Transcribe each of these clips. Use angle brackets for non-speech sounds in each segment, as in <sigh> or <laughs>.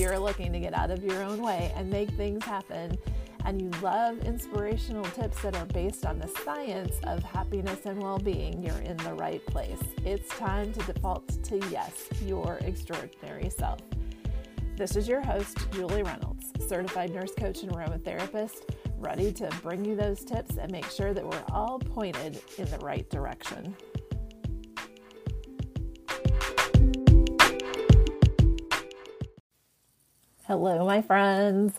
you're looking to get out of your own way and make things happen, and you love inspirational tips that are based on the science of happiness and well being, you're in the right place. It's time to default to yes, your extraordinary self. This is your host, Julie Reynolds, certified nurse coach and aromatherapist, ready to bring you those tips and make sure that we're all pointed in the right direction. Hello, my friends.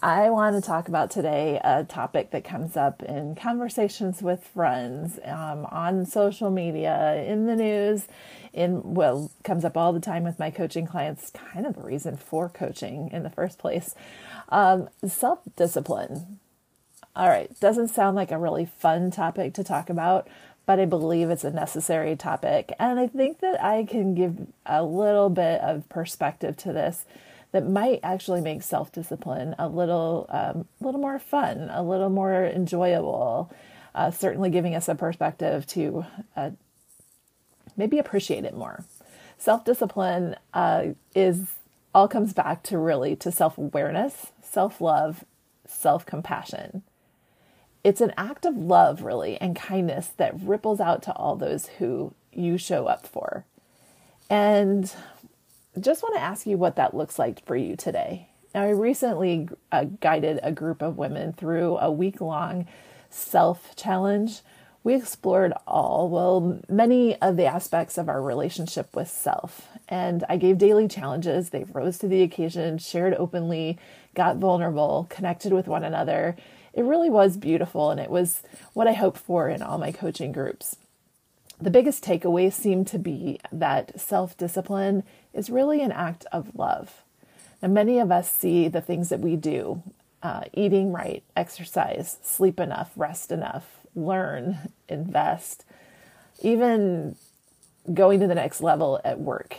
I want to talk about today a topic that comes up in conversations with friends, um, on social media, in the news, in well, comes up all the time with my coaching clients. Kind of the reason for coaching in the first place. Um, Self discipline. All right, doesn't sound like a really fun topic to talk about, but I believe it's a necessary topic, and I think that I can give a little bit of perspective to this that might actually make self discipline a little, um, little more fun, a little more enjoyable. Uh, certainly, giving us a perspective to uh, maybe appreciate it more. Self discipline uh, is all comes back to really to self awareness, self love, self compassion. It's an act of love, really, and kindness that ripples out to all those who you show up for. And just want to ask you what that looks like for you today. Now, I recently uh, guided a group of women through a week long self challenge. We explored all, well, many of the aspects of our relationship with self. And I gave daily challenges. They rose to the occasion, shared openly, got vulnerable, connected with one another. It really was beautiful, and it was what I hoped for in all my coaching groups. The biggest takeaway seemed to be that self discipline is really an act of love. Now, many of us see the things that we do uh, eating right, exercise, sleep enough, rest enough, learn, <laughs> invest, even going to the next level at work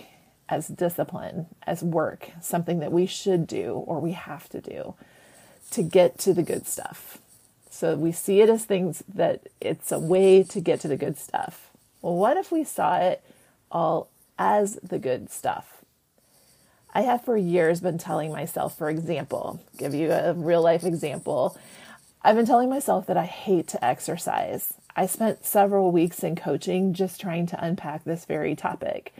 as discipline, as work, something that we should do or we have to do to get to the good stuff. So we see it as things that it's a way to get to the good stuff. Well, what if we saw it all as the good stuff. I have for years been telling myself, for example, give you a real life example. I've been telling myself that I hate to exercise. I spent several weeks in coaching just trying to unpack this very topic.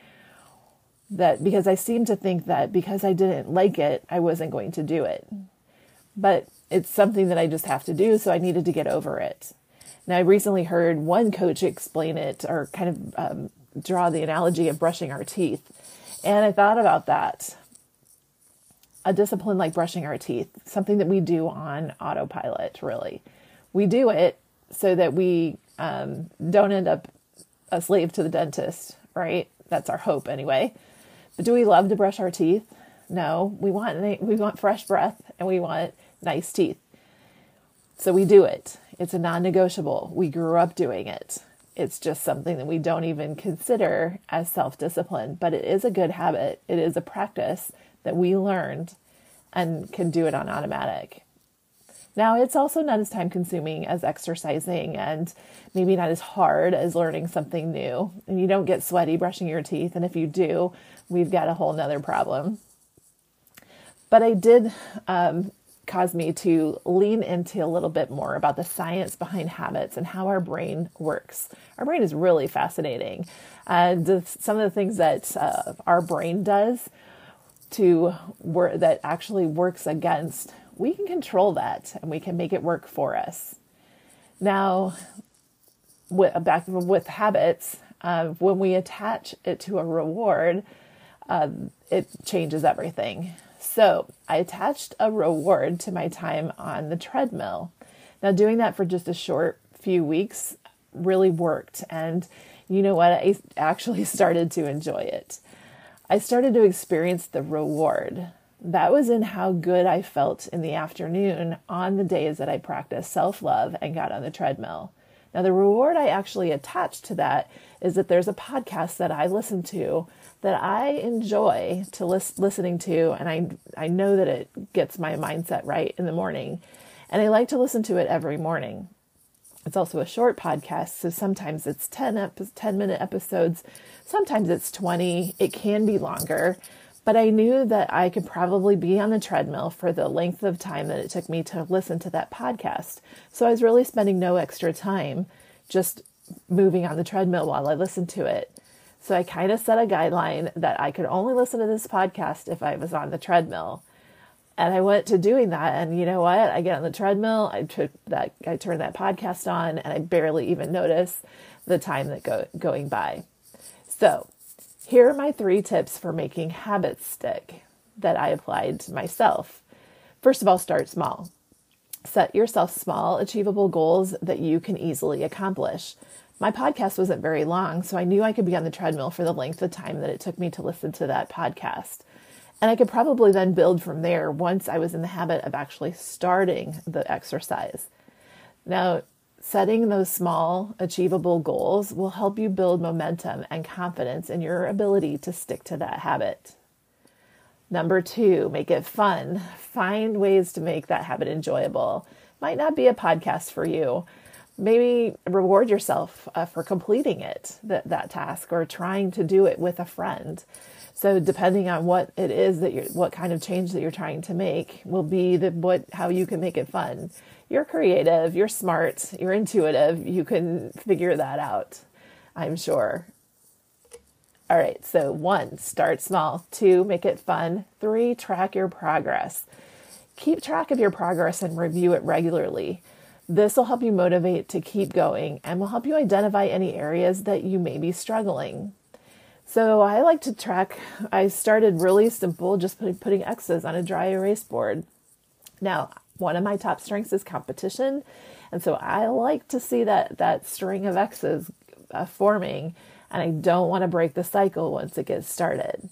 That because I seemed to think that because I didn't like it, I wasn't going to do it. But it's something that I just have to do, so I needed to get over it. Now, I recently heard one coach explain it or kind of um, draw the analogy of brushing our teeth. And I thought about that. A discipline like brushing our teeth, something that we do on autopilot, really. We do it so that we um, don't end up a slave to the dentist, right? That's our hope anyway. But do we love to brush our teeth? No, we want we want fresh breath and we want nice teeth. So we do it. It's a non-negotiable. We grew up doing it. It's just something that we don't even consider as self discipline, but it is a good habit. It is a practice that we learned and can do it on automatic. Now, it's also not as time consuming as exercising and maybe not as hard as learning something new. And you don't get sweaty brushing your teeth. And if you do, we've got a whole nother problem. But I did um, caused me to lean into a little bit more about the science behind habits and how our brain works. Our brain is really fascinating. And some of the things that uh, our brain does to work that actually works against, we can control that and we can make it work for us. Now, with, back with habits, uh, when we attach it to a reward, uh, it changes everything. So I attached a reward to my time on the treadmill. Now, doing that for just a short few weeks really worked. And you know what? I <laughs> actually started to enjoy it. I started to experience the reward. That was in how good I felt in the afternoon on the days that I practiced self love and got on the treadmill. Now, the reward I actually attached to that is that there's a podcast that I listen to that I enjoy to lis- listening to, and I I know that it gets my mindset right in the morning, and I like to listen to it every morning. It's also a short podcast, so sometimes it's 10, ep- 10 minute episodes, sometimes it's 20. It can be longer, But I knew that I could probably be on the treadmill for the length of time that it took me to listen to that podcast. So I was really spending no extra time just moving on the treadmill while I listened to it. So I kind of set a guideline that I could only listen to this podcast if I was on the treadmill. And I went to doing that. And you know what? I get on the treadmill, I took that, I turned that podcast on, and I barely even notice the time that go, going by. So here are my three tips for making habits stick that I applied to myself. First of all, start small. Set yourself small, achievable goals that you can easily accomplish. My podcast wasn't very long, so I knew I could be on the treadmill for the length of time that it took me to listen to that podcast. And I could probably then build from there once I was in the habit of actually starting the exercise. Now, setting those small, achievable goals will help you build momentum and confidence in your ability to stick to that habit. Number two, make it fun. Find ways to make that habit enjoyable. Might not be a podcast for you, maybe reward yourself uh, for completing it that, that task or trying to do it with a friend. So depending on what it is that you're what kind of change that you're trying to make will be the what how you can make it fun. You're creative you're smart you're intuitive you can figure that out i'm sure. All right so one start small. Two make it fun. Three track your progress. Keep track of your progress and review it regularly this will help you motivate to keep going and will help you identify any areas that you may be struggling. So I like to track. I started really simple, just putting X's on a dry erase board. Now, one of my top strengths is competition, and so I like to see that that string of X's uh, forming, and I don't want to break the cycle once it gets started.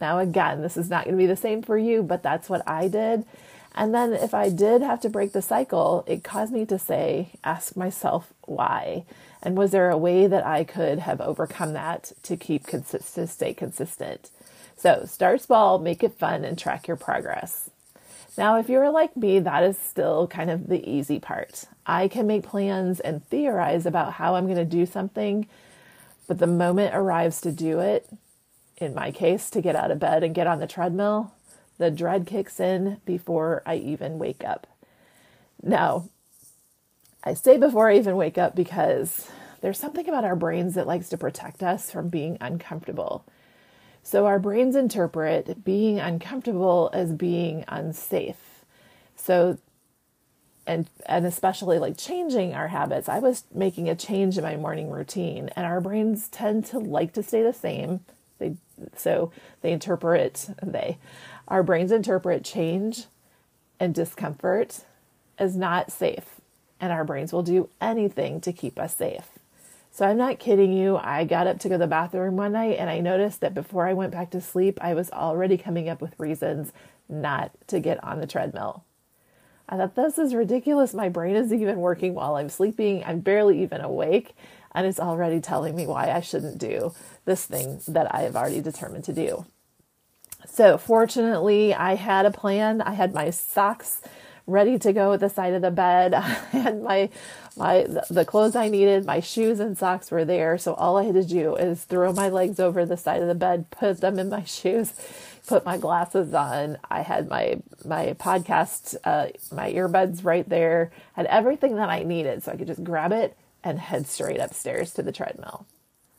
Now, again, this is not going to be the same for you, but that's what I did. And then if I did have to break the cycle, it caused me to say, ask myself why. And was there a way that I could have overcome that to keep consistent, stay consistent? So start small, make it fun, and track your progress. Now, if you're like me, that is still kind of the easy part. I can make plans and theorize about how I'm going to do something, but the moment arrives to do it, in my case, to get out of bed and get on the treadmill, the dread kicks in before I even wake up. Now, I say before I even wake up because there's something about our brains that likes to protect us from being uncomfortable. So our brains interpret being uncomfortable as being unsafe. So and and especially like changing our habits. I was making a change in my morning routine and our brains tend to like to stay the same. They so they interpret they our brains interpret change and discomfort as not safe, and our brains will do anything to keep us safe. So I'm not kidding you. I got up to go to the bathroom one night and I noticed that before I went back to sleep, I was already coming up with reasons not to get on the treadmill. I thought, this is ridiculous. My brain is even working while I'm sleeping. I'm barely even awake, and it's already telling me why I shouldn't do this thing that I have already determined to do. So fortunately, I had a plan. I had my socks ready to go at the side of the bed. <laughs> I had my my the clothes I needed, my shoes and socks were there. So all I had to do is throw my legs over the side of the bed, put them in my <laughs> shoes, put my glasses on. I had my my podcast, uh, my earbuds right there. Had everything that I needed, so I could just grab it and head straight upstairs to the treadmill.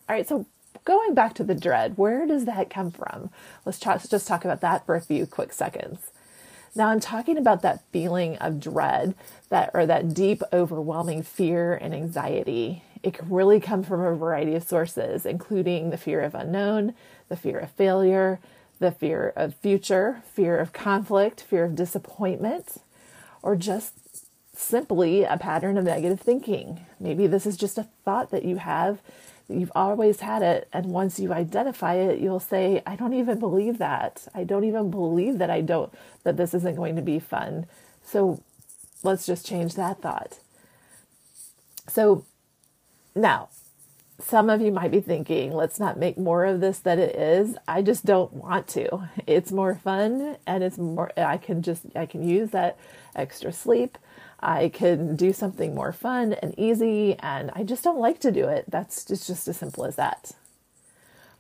All right, so going back to the dread, where does that come from? Let's just talk about that for a few quick seconds. Now, I'm talking about that feeling of dread, that or that deep, overwhelming fear and anxiety. It can really come from a variety of sources, including the fear of unknown, the fear of failure, the fear of future, fear of conflict, fear of disappointment, or just simply a pattern of negative thinking. Maybe this is just a thought that you have You've always had it. And once you identify it, you'll say, I don't even believe that. I don't even believe that I don't, that this isn't going to be fun. So let's just change that thought. So now, some of you might be thinking, let's not make more of this than it is. I just don't want to. It's more fun and it's more, I can just, I can use that extra sleep I can do something more fun and easy, and I just don't like to do it. That's just, just as simple as that.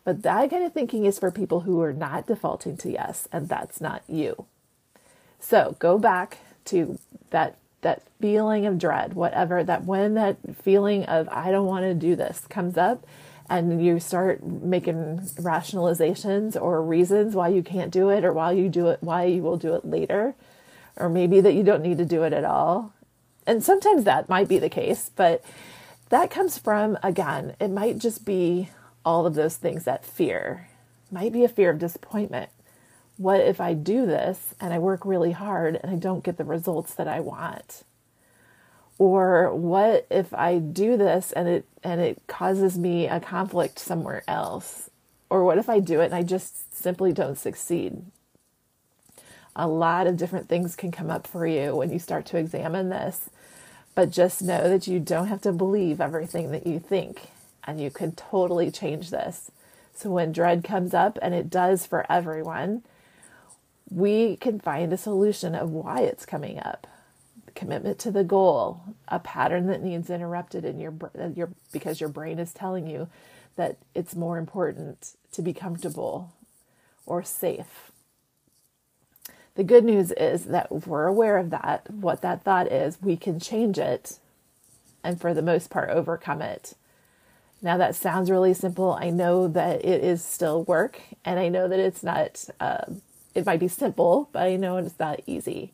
But that kind of thinking is for people who are not defaulting to yes, and that's not you. So go back to that that feeling of dread, whatever that when that feeling of I don't want to do this comes up and you start making rationalizations or reasons why you can't do it or why you do it why you will do it later or maybe that you don't need to do it at all. And sometimes that might be the case, but that comes from again, it might just be all of those things that fear. Might be a fear of disappointment what if I do this and I work really hard and I don't get the results that I want? Or what if I do this and it and it causes me a conflict somewhere else? Or what if I do it and I just simply don't succeed? A lot of different things can come up for you when you start to examine this. But just know that you don't have to believe everything that you think and you can totally change this. So when dread comes up and it does for everyone, we can find a solution of why it's coming up. Commitment to the goal, a pattern that needs interrupted in your your because your brain is telling you that it's more important to be comfortable or safe. The good news is that if we're aware of that, what that thought is, we can change it and for the most part overcome it. Now, that sounds really simple. I know that it is still work, and I know that it's not uh, it might be simple, but I know it's not easy.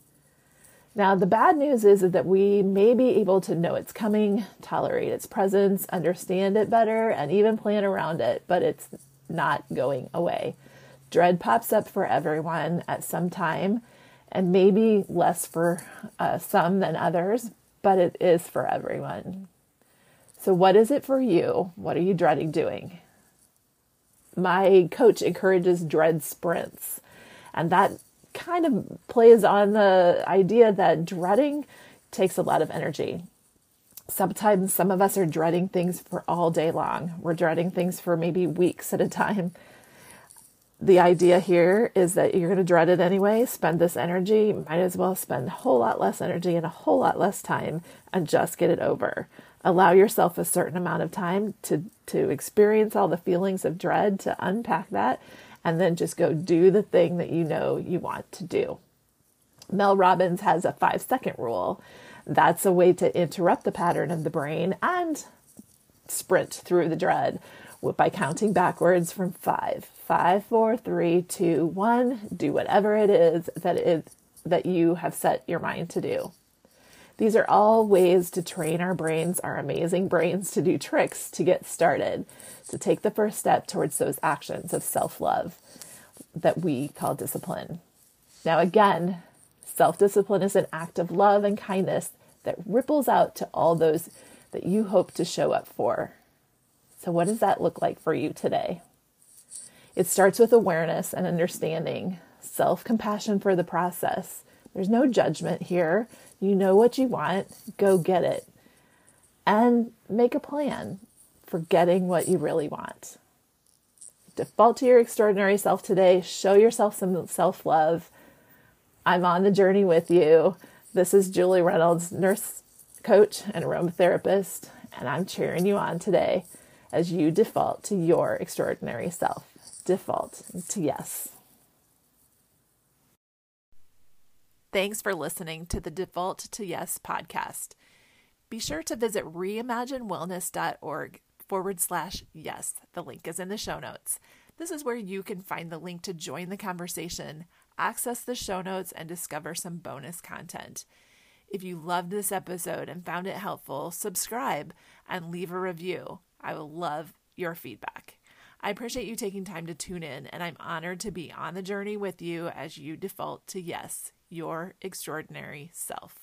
Now, the bad news is, is that we may be able to know it's coming, tolerate its presence, understand it better, and even plan around it, but it's not going away. Dread pops up for everyone at some time, and maybe less for uh, some than others, but it is for everyone. So, what is it for you? What are you dreading doing? My coach encourages dread sprints. And that kind of plays on the idea that dreading takes a lot of energy. Sometimes some of us are dreading things for all day long. We're dreading things for maybe weeks at a time. The idea here is that you're going to dread it anyway. Spend this energy. Might as well spend a whole lot less energy and a whole lot less time and just get it over. Allow yourself a certain amount of time to, to experience all the feelings of dread, to unpack that, and then just go do the thing that you know you want to do. Mel Robbins has a five second rule. That's a way to interrupt the pattern of the brain and sprint through the dread by counting backwards from five. Five, four, three, two, one. Do whatever it is that it that you have set your mind to do. These are all ways to train our brains, our amazing brains, to do tricks to get started, to take the first step towards those actions of self love that we call discipline. Now, again, self discipline is an act of love and kindness that ripples out to all those that you hope to show up for. So, what does that look like for you today? It starts with awareness and understanding, self compassion for the process. There's no judgment here. You know what you want, go get it. And make a plan for getting what you really want. Default to your extraordinary self today. Show yourself some self love. I'm on the journey with you. This is Julie Reynolds, nurse coach and aromatherapist, and I'm cheering you on today as you default to your extraordinary self. Default to yes. Thanks for listening to the Default to Yes podcast. Be sure to visit reimaginewellness.org forward slash yes. The link is in the show notes. This is where you can find the link to join the conversation, access the show notes, and discover some bonus content. If you loved this episode and found it helpful, subscribe and leave a review. I will love your feedback. I appreciate you taking time to tune in, and I'm honored to be on the journey with you as you default to yes your extraordinary self.